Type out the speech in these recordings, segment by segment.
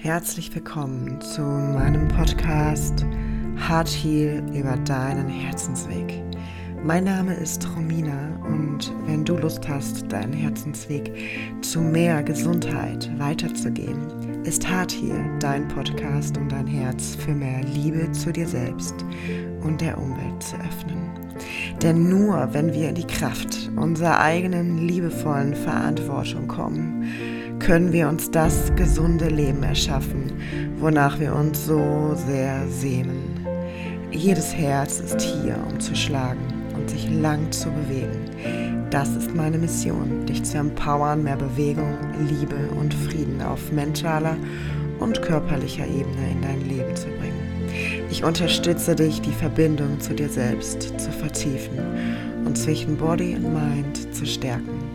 Herzlich willkommen zu meinem Podcast Heart Heal über deinen Herzensweg. Mein Name ist Romina und wenn du Lust hast, deinen Herzensweg zu mehr Gesundheit weiterzugehen, ist Heart Heal dein Podcast, um dein Herz für mehr Liebe zu dir selbst und der Umwelt zu öffnen. Denn nur wenn wir in die Kraft unserer eigenen liebevollen Verantwortung kommen, können wir uns das gesunde Leben erschaffen, wonach wir uns so sehr sehnen. Jedes Herz ist hier, um zu schlagen und sich lang zu bewegen. Das ist meine Mission, dich zu empowern, mehr Bewegung, Liebe und Frieden auf mentaler und körperlicher Ebene in dein Leben zu bringen. Ich unterstütze dich, die Verbindung zu dir selbst zu vertiefen und zwischen Body und Mind zu stärken.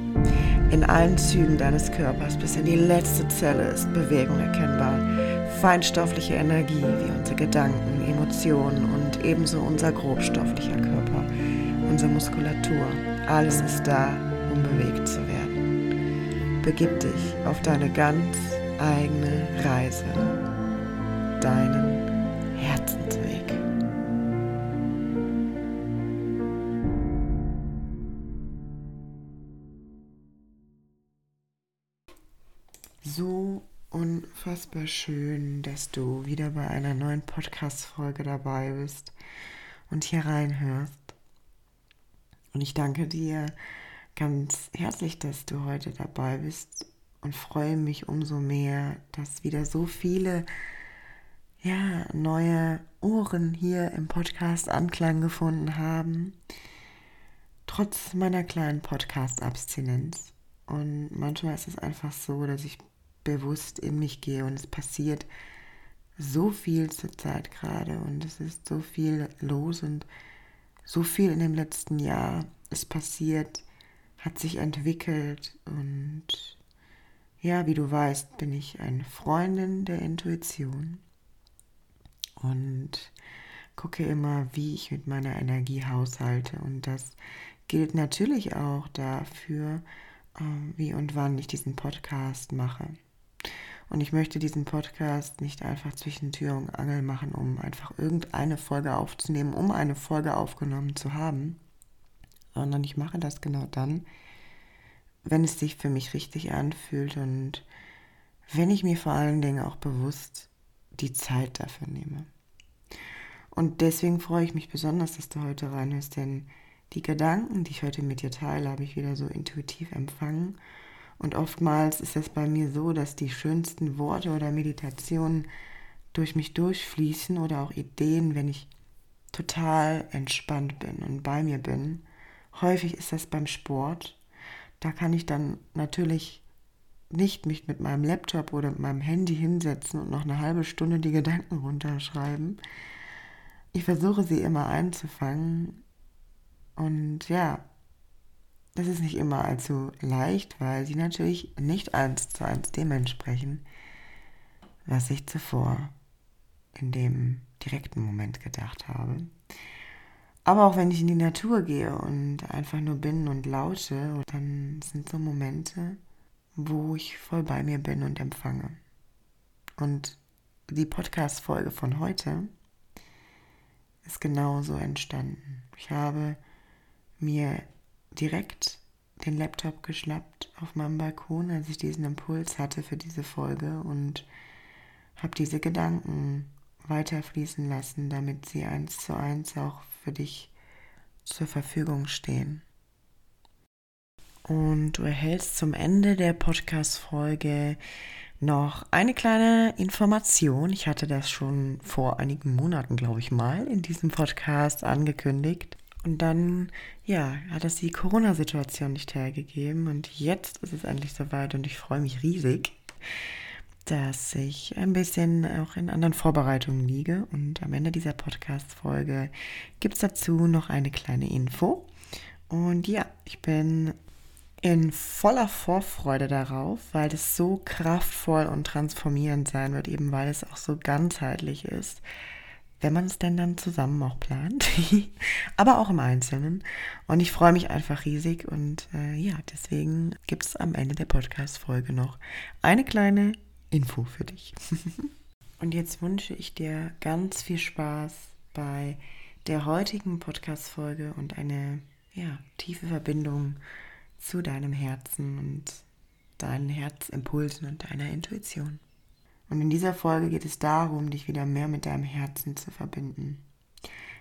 In allen Zügen deines Körpers bis in die letzte Zelle ist Bewegung erkennbar. Feinstoffliche Energie wie unsere Gedanken, Emotionen und ebenso unser grobstofflicher Körper, unsere Muskulatur. Alles ist da, um bewegt zu werden. Begib dich auf deine ganz eigene Reise. Deinen Herzensweg. Unfassbar schön, dass du wieder bei einer neuen Podcast-Folge dabei bist und hier reinhörst. Und ich danke dir ganz herzlich, dass du heute dabei bist und freue mich umso mehr, dass wieder so viele ja, neue Ohren hier im Podcast Anklang gefunden haben, trotz meiner kleinen Podcast-Abstinenz. Und manchmal ist es einfach so, dass ich bewusst in mich gehe und es passiert so viel zur Zeit gerade und es ist so viel los und so viel in dem letzten Jahr ist passiert, hat sich entwickelt und ja, wie du weißt, bin ich eine Freundin der Intuition und gucke immer, wie ich mit meiner Energie haushalte. Und das gilt natürlich auch dafür, ähm, wie und wann ich diesen Podcast mache. Und ich möchte diesen Podcast nicht einfach zwischen Tür und Angel machen, um einfach irgendeine Folge aufzunehmen, um eine Folge aufgenommen zu haben, sondern ich mache das genau dann, wenn es sich für mich richtig anfühlt und wenn ich mir vor allen Dingen auch bewusst die Zeit dafür nehme. Und deswegen freue ich mich besonders, dass du heute reinhörst, denn die Gedanken, die ich heute mit dir teile, habe ich wieder so intuitiv empfangen. Und oftmals ist es bei mir so, dass die schönsten Worte oder Meditationen durch mich durchfließen oder auch Ideen, wenn ich total entspannt bin und bei mir bin. Häufig ist das beim Sport. Da kann ich dann natürlich nicht mich mit meinem Laptop oder mit meinem Handy hinsetzen und noch eine halbe Stunde die Gedanken runterschreiben. Ich versuche sie immer einzufangen und ja, das ist nicht immer allzu leicht, weil sie natürlich nicht eins zu eins dem entsprechen, was ich zuvor in dem direkten Moment gedacht habe. Aber auch wenn ich in die Natur gehe und einfach nur bin und lausche, dann sind so Momente, wo ich voll bei mir bin und empfange. Und die Podcast-Folge von heute ist genauso entstanden. Ich habe mir direkt den Laptop geschnappt auf meinem Balkon, als ich diesen Impuls hatte für diese Folge und habe diese Gedanken weiterfließen lassen, damit sie eins zu eins auch für dich zur Verfügung stehen. Und du erhältst zum Ende der Podcast-Folge noch eine kleine Information. Ich hatte das schon vor einigen Monaten, glaube ich mal, in diesem Podcast angekündigt. Und dann, ja, hat es die Corona-Situation nicht hergegeben. Und jetzt ist es endlich soweit und ich freue mich riesig, dass ich ein bisschen auch in anderen Vorbereitungen liege. Und am Ende dieser Podcast-Folge gibt es dazu noch eine kleine Info. Und ja, ich bin in voller Vorfreude darauf, weil es so kraftvoll und transformierend sein wird, eben weil es auch so ganzheitlich ist, wenn man es denn dann zusammen auch plant, aber auch im Einzelnen. Und ich freue mich einfach riesig und äh, ja, deswegen gibt es am Ende der Podcast-Folge noch eine kleine Info für dich. Und jetzt wünsche ich dir ganz viel Spaß bei der heutigen Podcast-Folge und eine ja, tiefe Verbindung zu deinem Herzen und deinen Herzimpulsen und deiner Intuition. Und in dieser Folge geht es darum, dich wieder mehr mit deinem Herzen zu verbinden.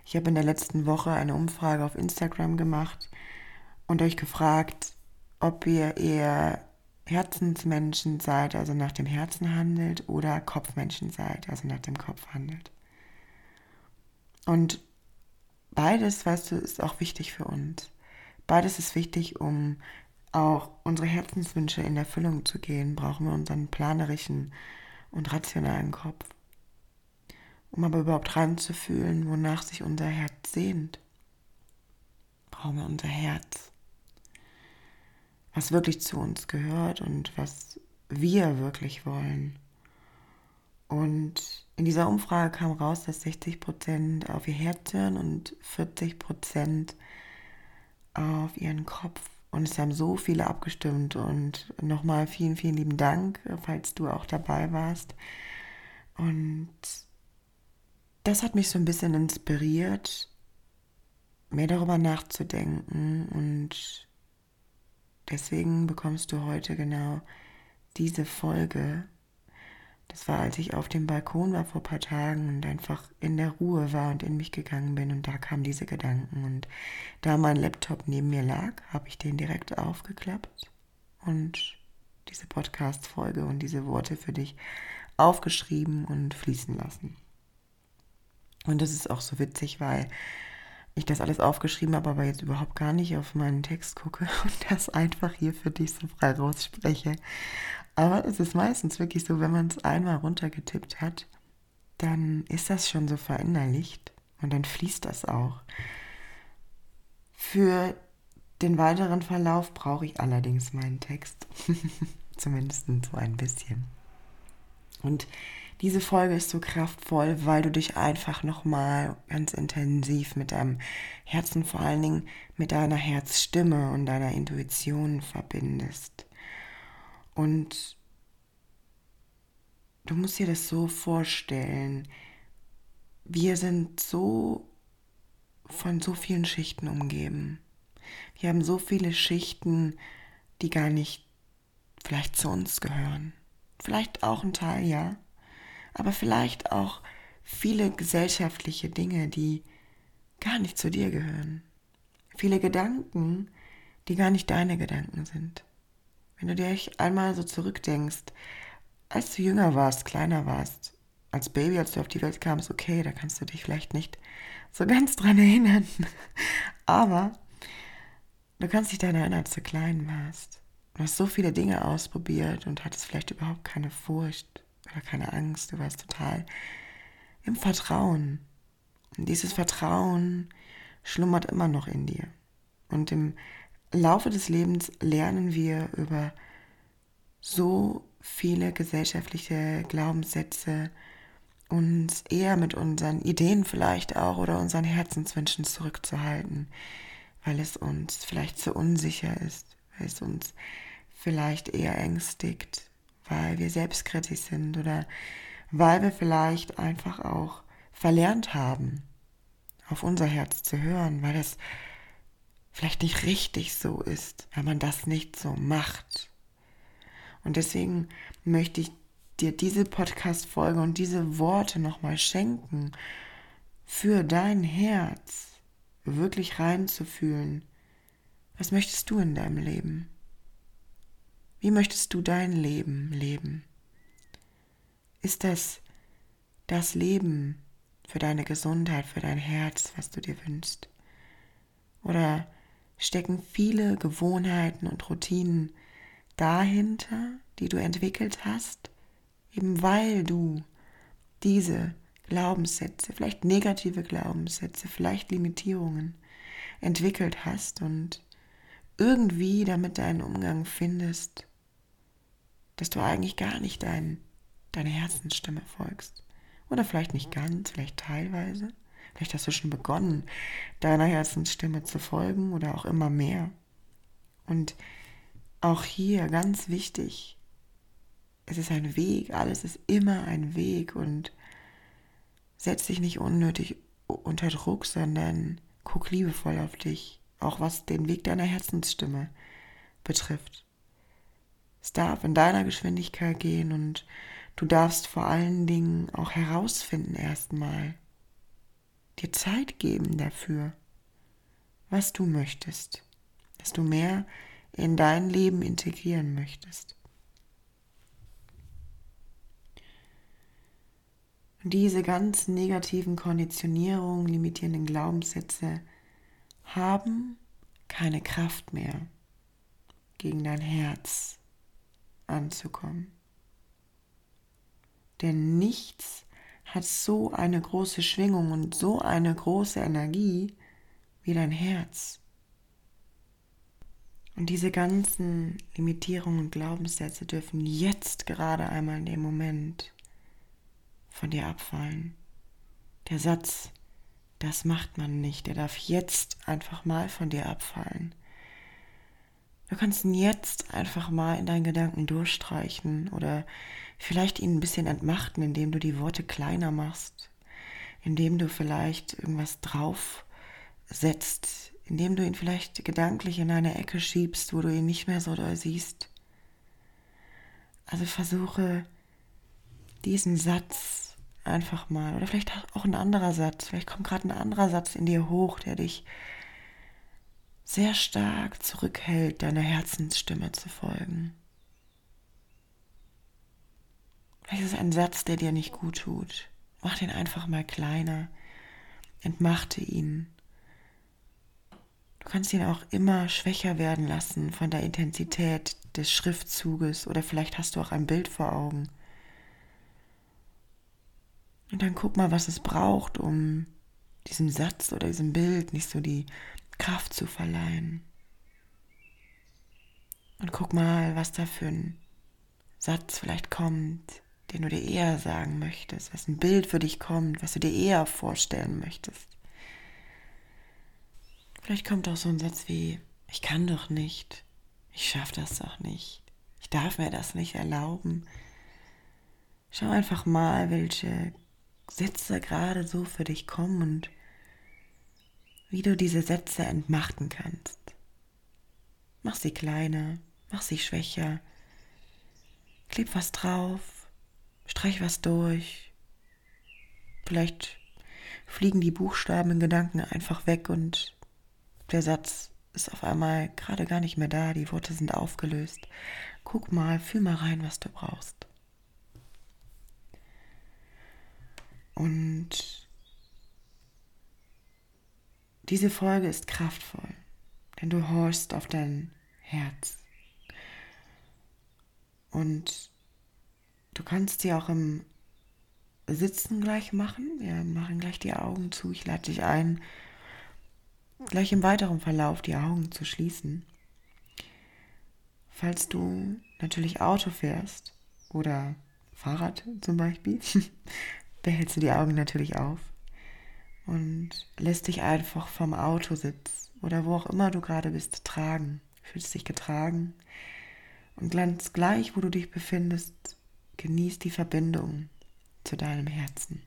Ich habe in der letzten Woche eine Umfrage auf Instagram gemacht und euch gefragt, ob ihr eher Herzensmenschen seid, also nach dem Herzen handelt, oder Kopfmenschen seid, also nach dem Kopf handelt. Und beides, weißt du, ist auch wichtig für uns. Beides ist wichtig, um auch unsere Herzenswünsche in Erfüllung zu gehen, brauchen wir unseren planerischen und rationalen Kopf. Um aber überhaupt reinzufühlen, wonach sich unser Herz sehnt, brauchen wir unser Herz was wirklich zu uns gehört und was wir wirklich wollen. Und in dieser Umfrage kam raus, dass 60 Prozent auf ihr Herz hören und 40 Prozent auf ihren Kopf. Und es haben so viele abgestimmt. Und nochmal vielen, vielen lieben Dank, falls du auch dabei warst. Und das hat mich so ein bisschen inspiriert, mehr darüber nachzudenken und Deswegen bekommst du heute genau diese Folge. Das war, als ich auf dem Balkon war vor ein paar Tagen und einfach in der Ruhe war und in mich gegangen bin und da kamen diese Gedanken. Und da mein Laptop neben mir lag, habe ich den direkt aufgeklappt und diese Podcast-Folge und diese Worte für dich aufgeschrieben und fließen lassen. Und das ist auch so witzig, weil ich das alles aufgeschrieben habe, aber jetzt überhaupt gar nicht auf meinen Text gucke und das einfach hier für dich so frei rausspreche. Aber es ist meistens wirklich so, wenn man es einmal runtergetippt hat, dann ist das schon so verinnerlicht und dann fließt das auch. Für den weiteren Verlauf brauche ich allerdings meinen Text. Zumindest so ein bisschen. Und diese Folge ist so kraftvoll, weil du dich einfach nochmal ganz intensiv mit deinem Herzen, vor allen Dingen mit deiner Herzstimme und deiner Intuition verbindest. Und du musst dir das so vorstellen, wir sind so von so vielen Schichten umgeben. Wir haben so viele Schichten, die gar nicht vielleicht zu uns gehören. Vielleicht auch ein Teil, ja aber vielleicht auch viele gesellschaftliche Dinge, die gar nicht zu dir gehören. Viele Gedanken, die gar nicht deine Gedanken sind. Wenn du dir einmal so zurückdenkst, als du jünger warst, kleiner warst, als Baby, als du auf die Welt kamst, okay, da kannst du dich vielleicht nicht so ganz dran erinnern. Aber du kannst dich daran erinnern, als du klein warst. Du hast so viele Dinge ausprobiert und hattest vielleicht überhaupt keine Furcht oder keine Angst, du warst total im Vertrauen. Und dieses Vertrauen schlummert immer noch in dir. Und im Laufe des Lebens lernen wir über so viele gesellschaftliche Glaubenssätze, uns eher mit unseren Ideen vielleicht auch oder unseren Herzenswünschen zurückzuhalten, weil es uns vielleicht zu unsicher ist, weil es uns vielleicht eher ängstigt, weil wir selbstkritisch sind oder weil wir vielleicht einfach auch verlernt haben, auf unser Herz zu hören, weil es vielleicht nicht richtig so ist, weil man das nicht so macht. Und deswegen möchte ich dir diese Podcast-Folge und diese Worte nochmal schenken, für dein Herz wirklich reinzufühlen. Was möchtest du in deinem Leben? Wie möchtest du dein Leben leben? Ist das das Leben für deine Gesundheit, für dein Herz, was du dir wünschst? Oder stecken viele Gewohnheiten und Routinen dahinter, die du entwickelt hast, eben weil du diese Glaubenssätze, vielleicht negative Glaubenssätze, vielleicht Limitierungen entwickelt hast und irgendwie damit deinen Umgang findest, dass du eigentlich gar nicht dein, deine Herzensstimme folgst. Oder vielleicht nicht ganz, vielleicht teilweise. Vielleicht hast du schon begonnen, deiner Herzensstimme zu folgen oder auch immer mehr. Und auch hier ganz wichtig, es ist ein Weg, alles ist immer ein Weg und setz dich nicht unnötig unter Druck, sondern guck liebevoll auf dich, auch was den Weg deiner Herzensstimme betrifft. Es darf in deiner Geschwindigkeit gehen und du darfst vor allen Dingen auch herausfinden erstmal, dir Zeit geben dafür, was du möchtest, dass du mehr in dein Leben integrieren möchtest. Und diese ganzen negativen Konditionierungen, limitierenden Glaubenssätze haben keine Kraft mehr, gegen dein Herz anzukommen. Denn nichts hat so eine große Schwingung und so eine große Energie wie dein Herz. Und diese ganzen Limitierungen und Glaubenssätze dürfen jetzt gerade einmal in dem Moment von dir abfallen. Der Satz, das macht man nicht, der darf jetzt einfach mal von dir abfallen. Du kannst ihn jetzt einfach mal in deinen Gedanken durchstreichen oder vielleicht ihn ein bisschen entmachten, indem du die Worte kleiner machst, indem du vielleicht irgendwas drauf setzt, indem du ihn vielleicht gedanklich in eine Ecke schiebst, wo du ihn nicht mehr so doll siehst. Also versuche diesen Satz einfach mal, oder vielleicht auch ein anderer Satz, vielleicht kommt gerade ein anderer Satz in dir hoch, der dich sehr stark zurückhält, deiner Herzensstimme zu folgen. Vielleicht ist es ein Satz, der dir nicht gut tut. Mach den einfach mal kleiner. Entmachte ihn. Du kannst ihn auch immer schwächer werden lassen von der Intensität des Schriftzuges oder vielleicht hast du auch ein Bild vor Augen. Und dann guck mal, was es braucht, um diesem Satz oder diesem Bild nicht so die Kraft zu verleihen. Und guck mal, was da für ein Satz vielleicht kommt, den du dir eher sagen möchtest, was ein Bild für dich kommt, was du dir eher vorstellen möchtest. Vielleicht kommt auch so ein Satz wie, ich kann doch nicht, ich schaffe das doch nicht, ich darf mir das nicht erlauben. Schau einfach mal, welche Sätze gerade so für dich kommen und wie du diese Sätze entmachten kannst. Mach sie kleiner, mach sie schwächer, kleb was drauf, streich was durch. Vielleicht fliegen die Buchstaben in Gedanken einfach weg und der Satz ist auf einmal gerade gar nicht mehr da, die Worte sind aufgelöst. Guck mal, fühl mal rein, was du brauchst. Und diese Folge ist kraftvoll, denn du horchst auf dein Herz. Und du kannst sie auch im Sitzen gleich machen. Wir machen gleich die Augen zu. Ich lade dich ein, gleich im weiteren Verlauf die Augen zu schließen. Falls du natürlich Auto fährst oder Fahrrad zum Beispiel, behältst du die Augen natürlich auf und lässt dich einfach vom Autositz oder wo auch immer du gerade bist tragen. Fühlst dich getragen und ganz gleich, wo du dich befindest, genießt die Verbindung zu deinem Herzen.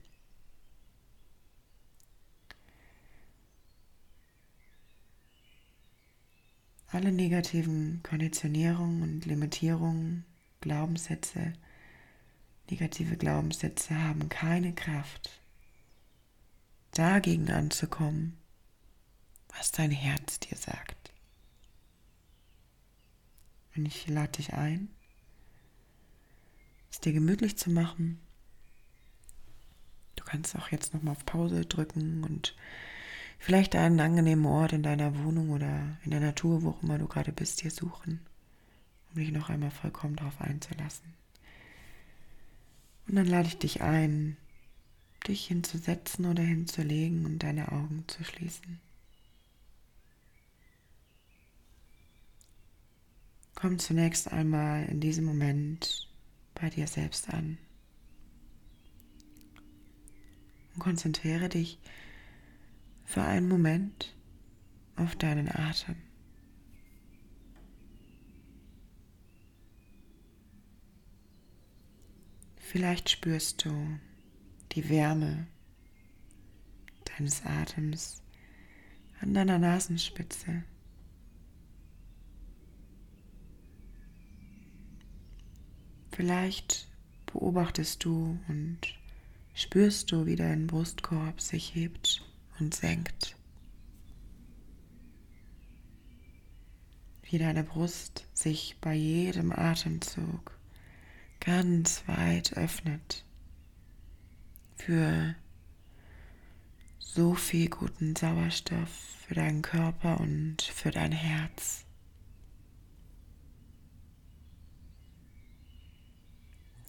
Alle negativen Konditionierungen und Limitierungen, Glaubenssätze, Negative Glaubenssätze haben keine Kraft, dagegen anzukommen, was dein Herz dir sagt. Und ich lade dich ein, es dir gemütlich zu machen. Du kannst auch jetzt nochmal auf Pause drücken und vielleicht einen angenehmen Ort in deiner Wohnung oder in der Natur, wo auch immer du gerade bist, dir suchen, um dich noch einmal vollkommen darauf einzulassen. Und dann lade ich dich ein, dich hinzusetzen oder hinzulegen und deine Augen zu schließen. Komm zunächst einmal in diesem Moment bei dir selbst an. Und konzentriere dich für einen Moment auf deinen Atem. Vielleicht spürst du die Wärme deines Atems an deiner Nasenspitze. Vielleicht beobachtest du und spürst du, wie dein Brustkorb sich hebt und senkt. Wie deine Brust sich bei jedem Atemzug ganz weit öffnet für so viel guten Sauerstoff für deinen Körper und für dein Herz.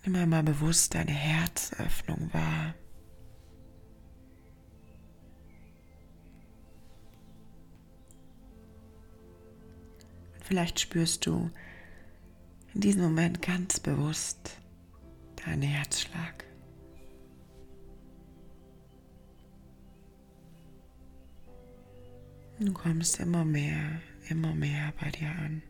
Nimm einmal bewusst deine Herzöffnung wahr. Und vielleicht spürst du in diesem Moment ganz bewusst deinen Herzschlag. Du kommst immer mehr, immer mehr bei dir an.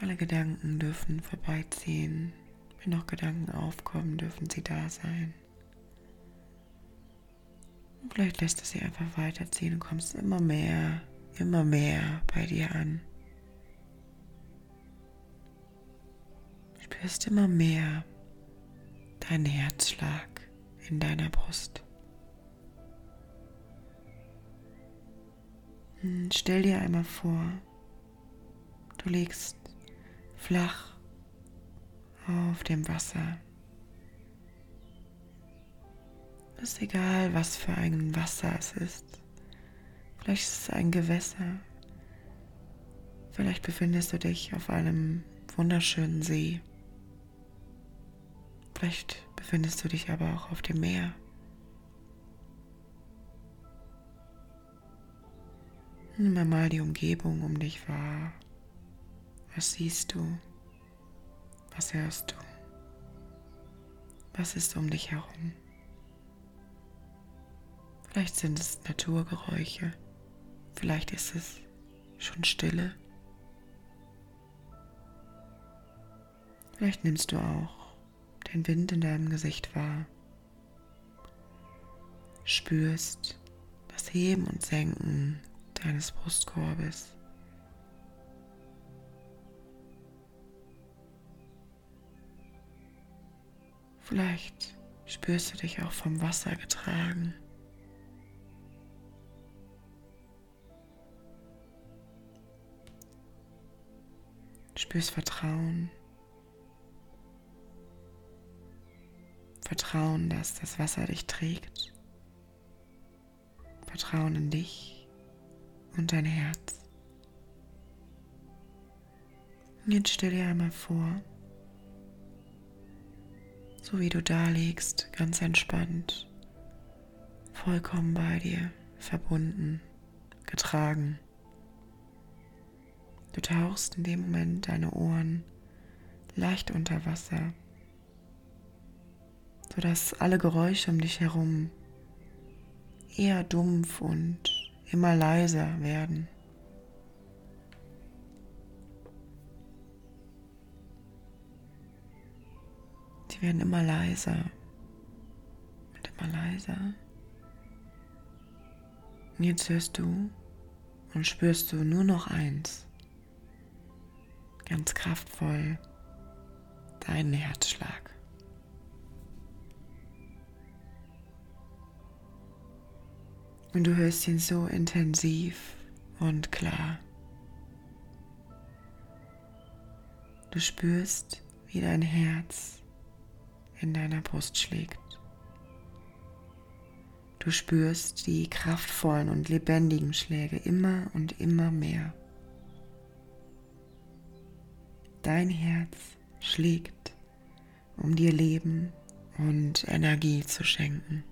Alle Gedanken dürfen vorbeiziehen. Wenn noch Gedanken aufkommen, dürfen sie da sein. Und vielleicht lässt du sie einfach weiterziehen und kommst immer mehr immer mehr bei dir an. Spürst immer mehr deinen Herzschlag in deiner Brust. Hm, stell dir einmal vor, du liegst flach auf dem Wasser. Ist egal, was für ein Wasser es ist. Vielleicht ist es ein Gewässer. Vielleicht befindest du dich auf einem wunderschönen See. Vielleicht befindest du dich aber auch auf dem Meer. Nimm mal die Umgebung um dich wahr. Was siehst du? Was hörst du? Was ist um dich herum? Vielleicht sind es Naturgeräusche. Vielleicht ist es schon Stille. Vielleicht nimmst du auch den Wind in deinem Gesicht wahr. Spürst das Heben und Senken deines Brustkorbes. Vielleicht spürst du dich auch vom Wasser getragen. Spürst Vertrauen. Vertrauen, dass das Wasser dich trägt. Vertrauen in dich und dein Herz. Jetzt stell dir einmal vor, so wie du da liegst, ganz entspannt, vollkommen bei dir, verbunden, getragen. Du tauchst in dem Moment deine Ohren leicht unter Wasser, sodass alle Geräusche um dich herum eher dumpf und immer leiser werden. Sie werden immer leiser und immer leiser. Und jetzt hörst du und spürst du nur noch eins ganz kraftvoll deinen Herzschlag. Und du hörst ihn so intensiv und klar. Du spürst, wie dein Herz in deiner Brust schlägt. Du spürst die kraftvollen und lebendigen Schläge immer und immer mehr. Dein Herz schlägt, um dir Leben und Energie zu schenken.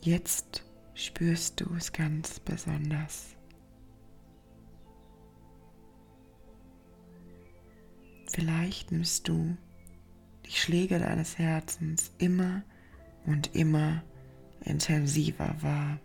Jetzt spürst du es ganz besonders. Vielleicht nimmst du die Schläge deines Herzens immer und immer intensiver wahr.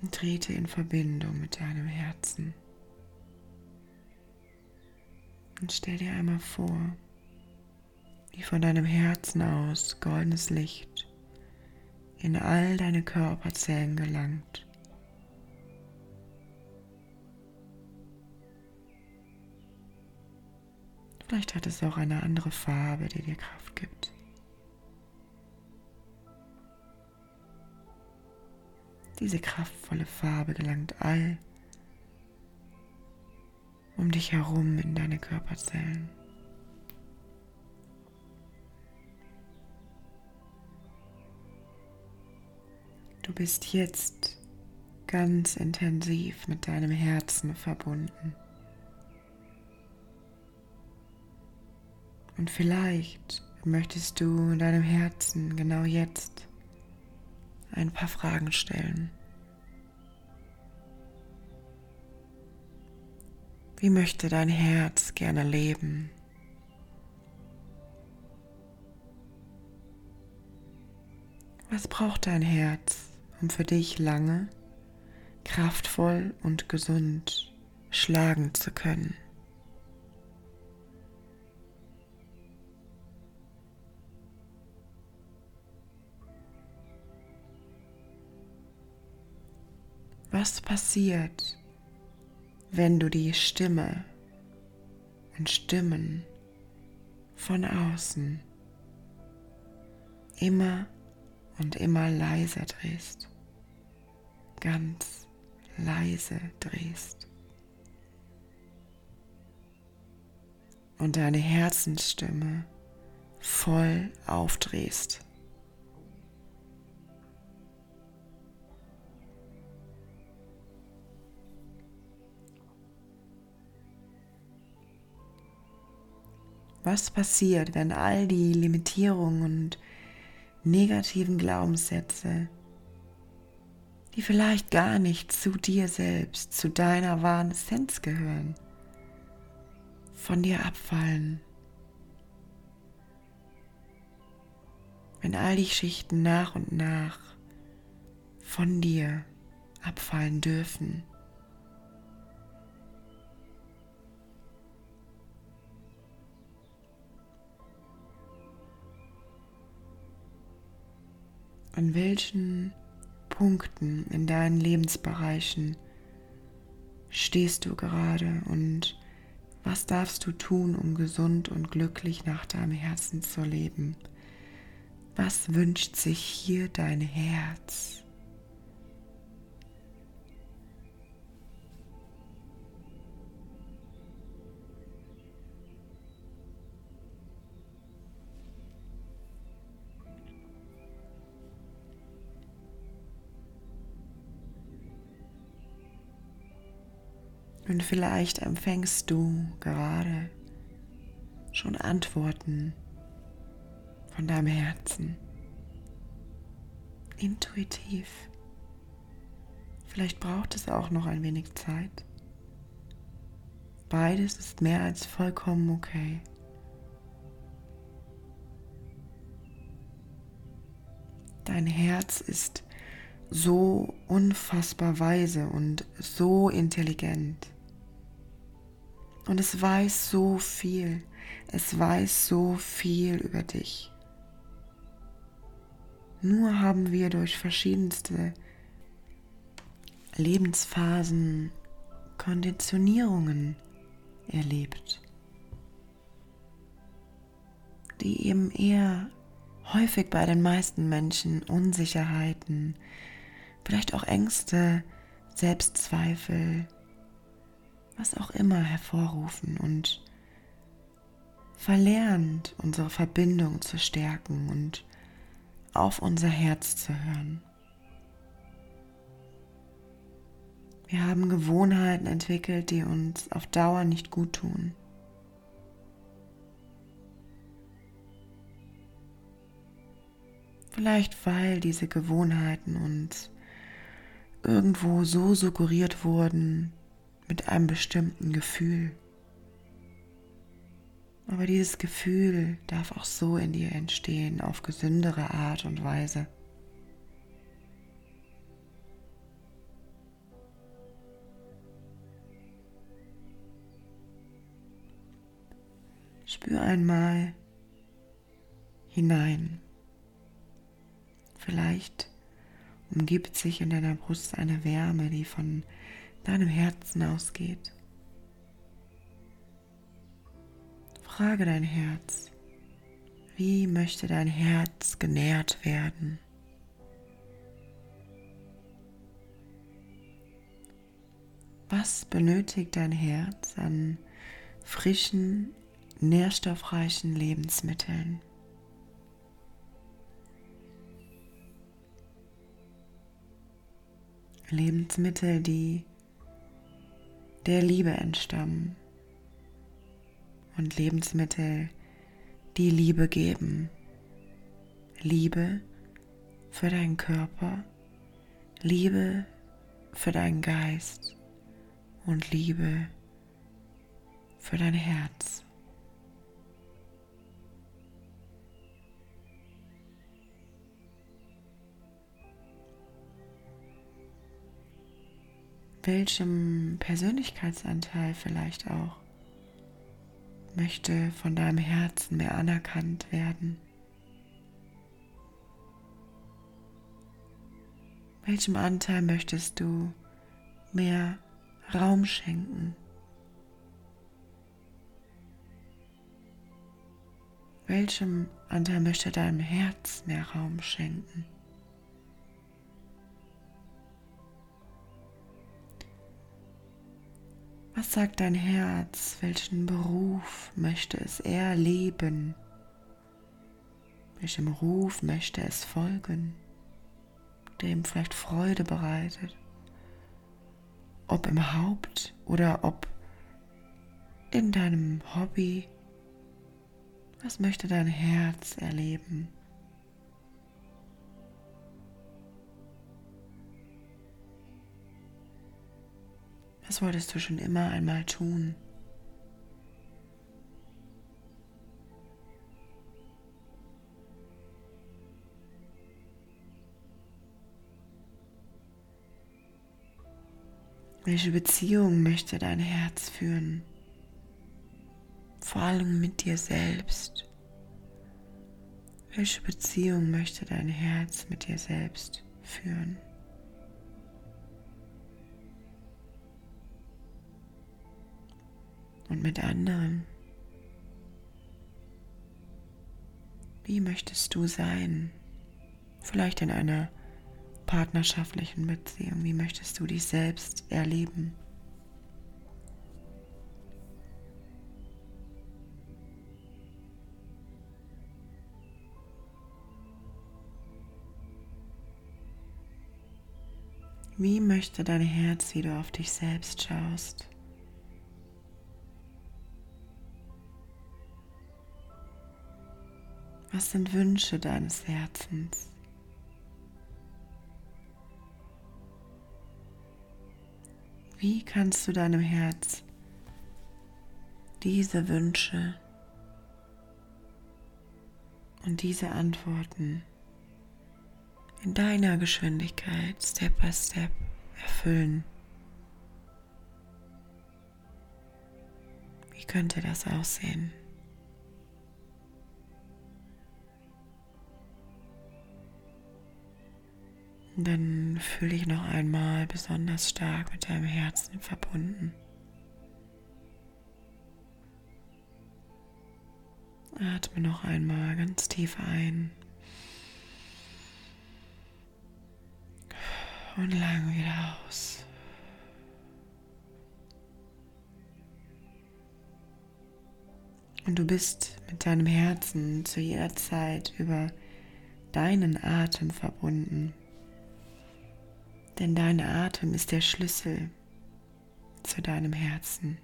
Und trete in Verbindung mit deinem Herzen. Und stell dir einmal vor, wie von deinem Herzen aus goldenes Licht in all deine Körperzellen gelangt. Vielleicht hat es auch eine andere Farbe, die dir Kraft gibt. Diese kraftvolle Farbe gelangt all um dich herum in deine Körperzellen. Du bist jetzt ganz intensiv mit deinem Herzen verbunden. Und vielleicht möchtest du deinem Herzen genau jetzt ein paar Fragen stellen. Wie möchte dein Herz gerne leben? Was braucht dein Herz, um für dich lange, kraftvoll und gesund schlagen zu können? Was passiert, wenn du die Stimme und Stimmen von außen immer und immer leiser drehst, ganz leise drehst und deine Herzensstimme voll aufdrehst. Was passiert, wenn all die Limitierungen und negativen Glaubenssätze, die vielleicht gar nicht zu dir selbst, zu deiner wahren Essenz gehören, von dir abfallen? Wenn all die Schichten nach und nach von dir abfallen dürfen. an welchen Punkten in deinen Lebensbereichen stehst du gerade und was darfst du tun, um gesund und glücklich nach deinem Herzen zu leben? Was wünscht sich hier dein Herz? Und vielleicht empfängst du gerade schon Antworten von deinem Herzen. Intuitiv. Vielleicht braucht es auch noch ein wenig Zeit. Beides ist mehr als vollkommen okay. Dein Herz ist so unfassbar weise und so intelligent. Und es weiß so viel. Es weiß so viel über dich. Nur haben wir durch verschiedenste Lebensphasen Konditionierungen erlebt, die eben eher häufig bei den meisten Menschen Unsicherheiten, vielleicht auch Ängste, Selbstzweifel, was auch immer hervorrufen und verlernt, unsere Verbindung zu stärken und auf unser Herz zu hören. Wir haben Gewohnheiten entwickelt, die uns auf Dauer nicht gut tun. Vielleicht weil diese Gewohnheiten uns irgendwo so suggeriert wurden, mit einem bestimmten Gefühl. Aber dieses Gefühl darf auch so in dir entstehen, auf gesündere Art und Weise. Spür einmal hinein. Vielleicht umgibt sich in deiner Brust eine Wärme, die von deinem Herzen ausgeht. Frage dein Herz, wie möchte dein Herz genährt werden? Was benötigt dein Herz an frischen, nährstoffreichen Lebensmitteln? Lebensmittel, die der Liebe entstammen und Lebensmittel, die Liebe geben. Liebe für deinen Körper, Liebe für deinen Geist und Liebe für dein Herz. Welchem Persönlichkeitsanteil vielleicht auch möchte von deinem Herzen mehr anerkannt werden? Welchem Anteil möchtest du mehr Raum schenken? Welchem Anteil möchte deinem Herz mehr Raum schenken? Was sagt dein Herz? Welchen Beruf möchte es eher leben? Welchem Ruf möchte es folgen, der ihm vielleicht Freude bereitet? Ob im Haupt oder ob in deinem Hobby? Was möchte dein Herz erleben? Was wolltest du schon immer einmal tun? Welche Beziehung möchte dein Herz führen? Vor allem mit dir selbst. Welche Beziehung möchte dein Herz mit dir selbst führen? Und mit anderen? Wie möchtest du sein? Vielleicht in einer partnerschaftlichen Beziehung. Wie möchtest du dich selbst erleben? Wie möchte dein Herz, wie du auf dich selbst schaust? Was sind Wünsche deines Herzens? Wie kannst du deinem Herz diese Wünsche und diese Antworten in deiner Geschwindigkeit Step by Step erfüllen? Wie könnte das aussehen? Dann fühle dich noch einmal besonders stark mit deinem Herzen verbunden. Atme noch einmal ganz tief ein und lang wieder aus. Und du bist mit deinem Herzen zu jeder Zeit über deinen Atem verbunden. Denn dein Atem ist der Schlüssel zu deinem Herzen.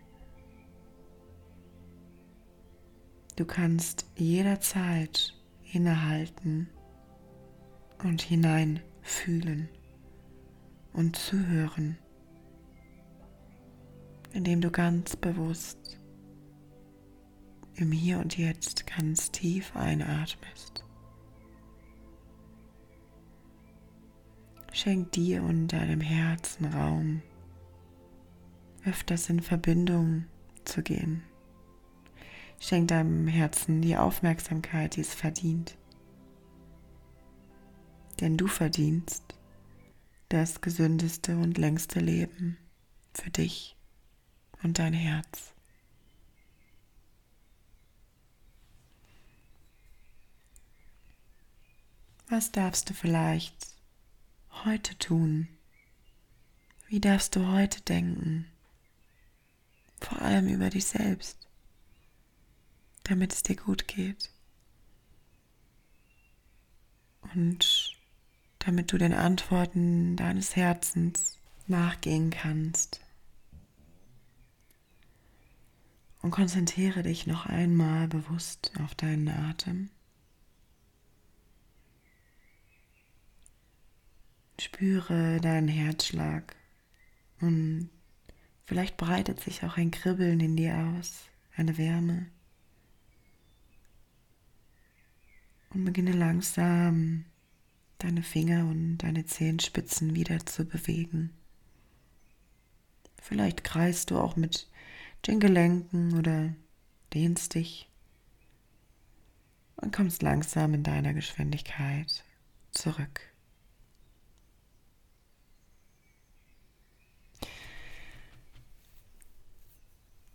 Du kannst jederzeit innehalten und hineinfühlen und zuhören, indem du ganz bewusst im Hier und Jetzt ganz tief einatmest. Schenk dir und deinem Herzen Raum, öfters in Verbindung zu gehen, Schenk deinem Herzen die Aufmerksamkeit, die es verdient. Denn du verdienst das gesündeste und längste Leben für dich und dein Herz. Was darfst du vielleicht heute tun? Wie darfst du heute denken? Vor allem über dich selbst damit es dir gut geht. Und damit du den Antworten deines Herzens nachgehen kannst. Und konzentriere dich noch einmal bewusst auf deinen Atem. Spüre deinen Herzschlag und vielleicht breitet sich auch ein Kribbeln in dir aus, eine Wärme. und beginne langsam deine Finger und deine Zehenspitzen wieder zu bewegen. Vielleicht kreist du auch mit den Gelenken oder dehnst dich und kommst langsam in deiner Geschwindigkeit zurück.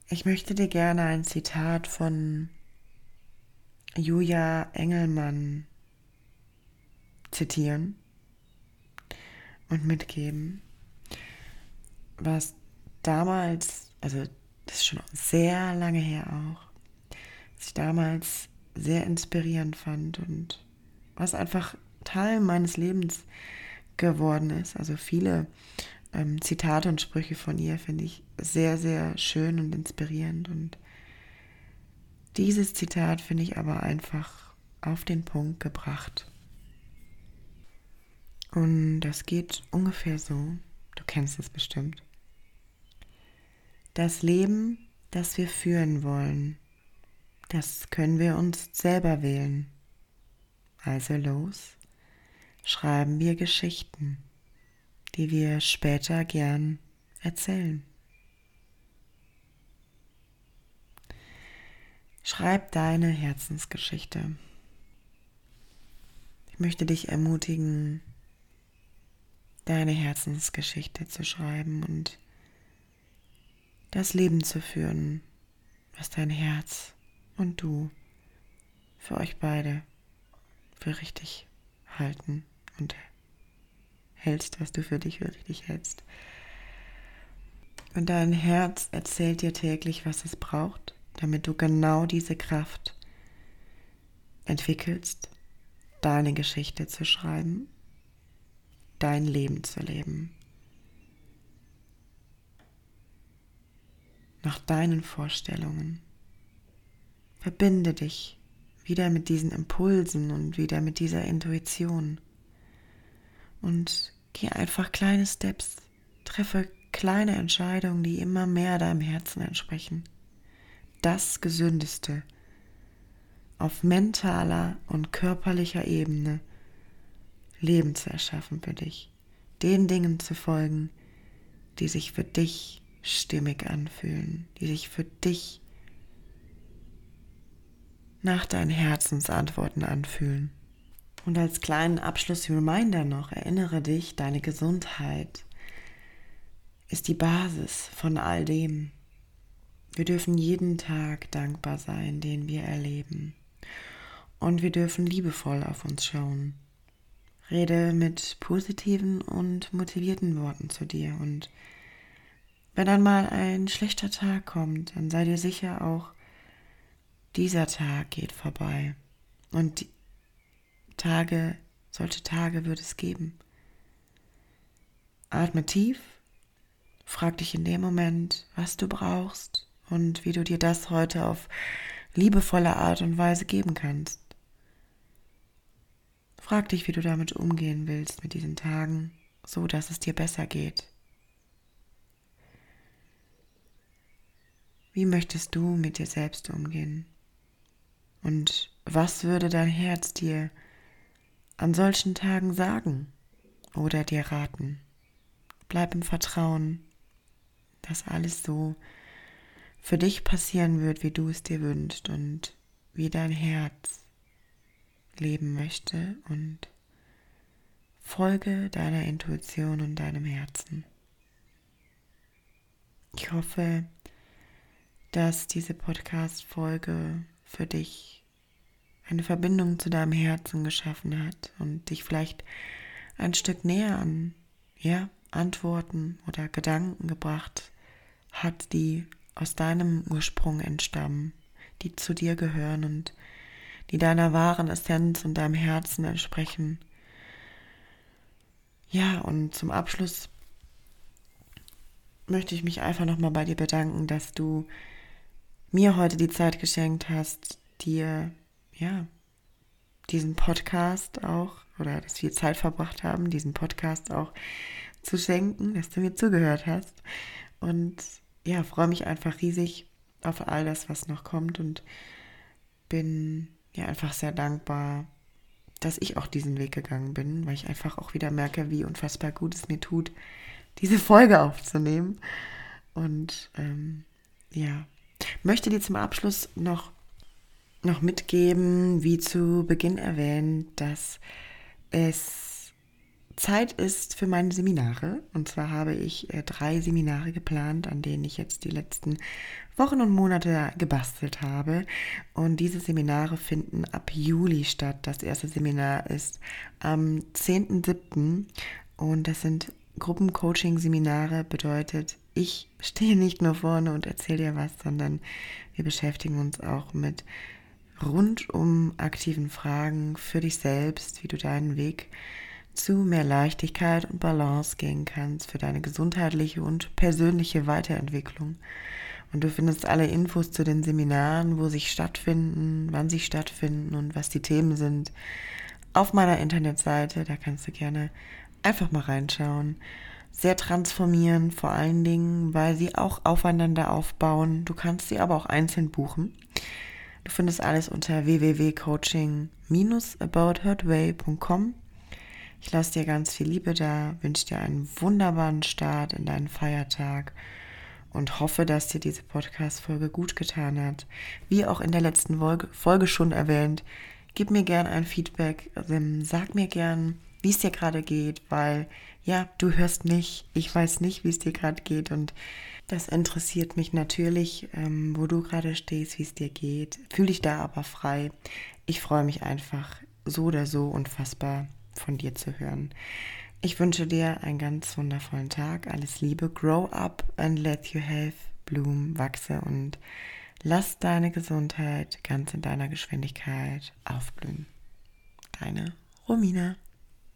Ich möchte dir gerne ein Zitat von Julia Engelmann zitieren und mitgeben, was damals, also das ist schon sehr lange her auch, was ich damals sehr inspirierend fand und was einfach Teil meines Lebens geworden ist. Also viele ähm, Zitate und Sprüche von ihr finde ich sehr, sehr schön und inspirierend und dieses Zitat finde ich aber einfach auf den Punkt gebracht. Und das geht ungefähr so, du kennst es bestimmt. Das Leben, das wir führen wollen, das können wir uns selber wählen. Also los, schreiben wir Geschichten, die wir später gern erzählen. Schreib deine Herzensgeschichte. Ich möchte dich ermutigen, deine Herzensgeschichte zu schreiben und das Leben zu führen, was dein Herz und du für euch beide für richtig halten und hältst, was du für dich richtig hältst. Und dein Herz erzählt dir täglich, was es braucht damit du genau diese Kraft entwickelst, deine Geschichte zu schreiben, dein Leben zu leben. Nach deinen Vorstellungen. Verbinde dich wieder mit diesen Impulsen und wieder mit dieser Intuition. Und geh einfach kleine Steps, treffe kleine Entscheidungen, die immer mehr deinem Herzen entsprechen das Gesündeste auf mentaler und körperlicher Ebene Leben zu erschaffen für dich, den Dingen zu folgen, die sich für dich stimmig anfühlen, die sich für dich nach deinen Herzensantworten anfühlen. Und als kleinen Abschluss-Reminder noch, erinnere dich, deine Gesundheit ist die Basis von all dem, wir dürfen jeden Tag dankbar sein, den wir erleben. Und wir dürfen liebevoll auf uns schauen. Rede mit positiven und motivierten Worten zu dir. Und wenn dann mal ein schlechter Tag kommt, dann sei dir sicher auch, dieser Tag geht vorbei. Und Tage, solche Tage wird es geben. Atme tief, frag dich in dem Moment, was du brauchst und wie du dir das heute auf liebevolle Art und Weise geben kannst. Frag dich, wie du damit umgehen willst mit diesen Tagen, so dass es dir besser geht. Wie möchtest du mit dir selbst umgehen? Und was würde dein Herz dir an solchen Tagen sagen oder dir raten? Bleib im Vertrauen, dass alles so für dich passieren wird, wie du es dir wünschst und wie dein Herz leben möchte und folge deiner Intuition und deinem Herzen. Ich hoffe, dass diese Podcast-Folge für dich eine Verbindung zu deinem Herzen geschaffen hat und dich vielleicht ein Stück näher an ja, Antworten oder Gedanken gebracht hat, die aus deinem Ursprung entstammen, die zu dir gehören und die deiner wahren Essenz und deinem Herzen entsprechen. Ja, und zum Abschluss möchte ich mich einfach nochmal bei dir bedanken, dass du mir heute die Zeit geschenkt hast, dir ja, diesen Podcast auch, oder dass wir Zeit verbracht haben, diesen Podcast auch zu schenken, dass du mir zugehört hast. Und ja, freue mich einfach riesig auf all das, was noch kommt und bin ja einfach sehr dankbar, dass ich auch diesen Weg gegangen bin, weil ich einfach auch wieder merke, wie unfassbar gut es mir tut, diese Folge aufzunehmen. Und ähm, ja, möchte dir zum Abschluss noch noch mitgeben, wie zu Beginn erwähnt, dass es Zeit ist für meine Seminare. Und zwar habe ich äh, drei Seminare geplant, an denen ich jetzt die letzten Wochen und Monate gebastelt habe. Und diese Seminare finden ab Juli statt. Das erste Seminar ist am 10.07. Und das sind Gruppencoaching-Seminare, bedeutet, ich stehe nicht nur vorne und erzähle dir was, sondern wir beschäftigen uns auch mit rundum aktiven Fragen für dich selbst, wie du deinen Weg zu mehr Leichtigkeit und Balance gehen kannst für deine gesundheitliche und persönliche Weiterentwicklung. Und du findest alle Infos zu den Seminaren, wo sie stattfinden, wann sie stattfinden und was die Themen sind, auf meiner Internetseite. Da kannst du gerne einfach mal reinschauen. Sehr transformieren, vor allen Dingen, weil sie auch aufeinander aufbauen. Du kannst sie aber auch einzeln buchen. Du findest alles unter www.coaching-aboutheardway.com. Ich lasse dir ganz viel Liebe da, wünsche dir einen wunderbaren Start in deinen Feiertag und hoffe, dass dir diese Podcast-Folge gut getan hat. Wie auch in der letzten Folge schon erwähnt, gib mir gern ein Feedback, ähm, sag mir gern, wie es dir gerade geht, weil ja, du hörst nicht, ich weiß nicht, wie es dir gerade geht und das interessiert mich natürlich, ähm, wo du gerade stehst, wie es dir geht. Fühl dich da aber frei. Ich freue mich einfach so oder so unfassbar von dir zu hören. Ich wünsche dir einen ganz wundervollen Tag. Alles Liebe. Grow up and let your health bloom, wachse und lass deine Gesundheit ganz in deiner Geschwindigkeit aufblühen. Deine Romina.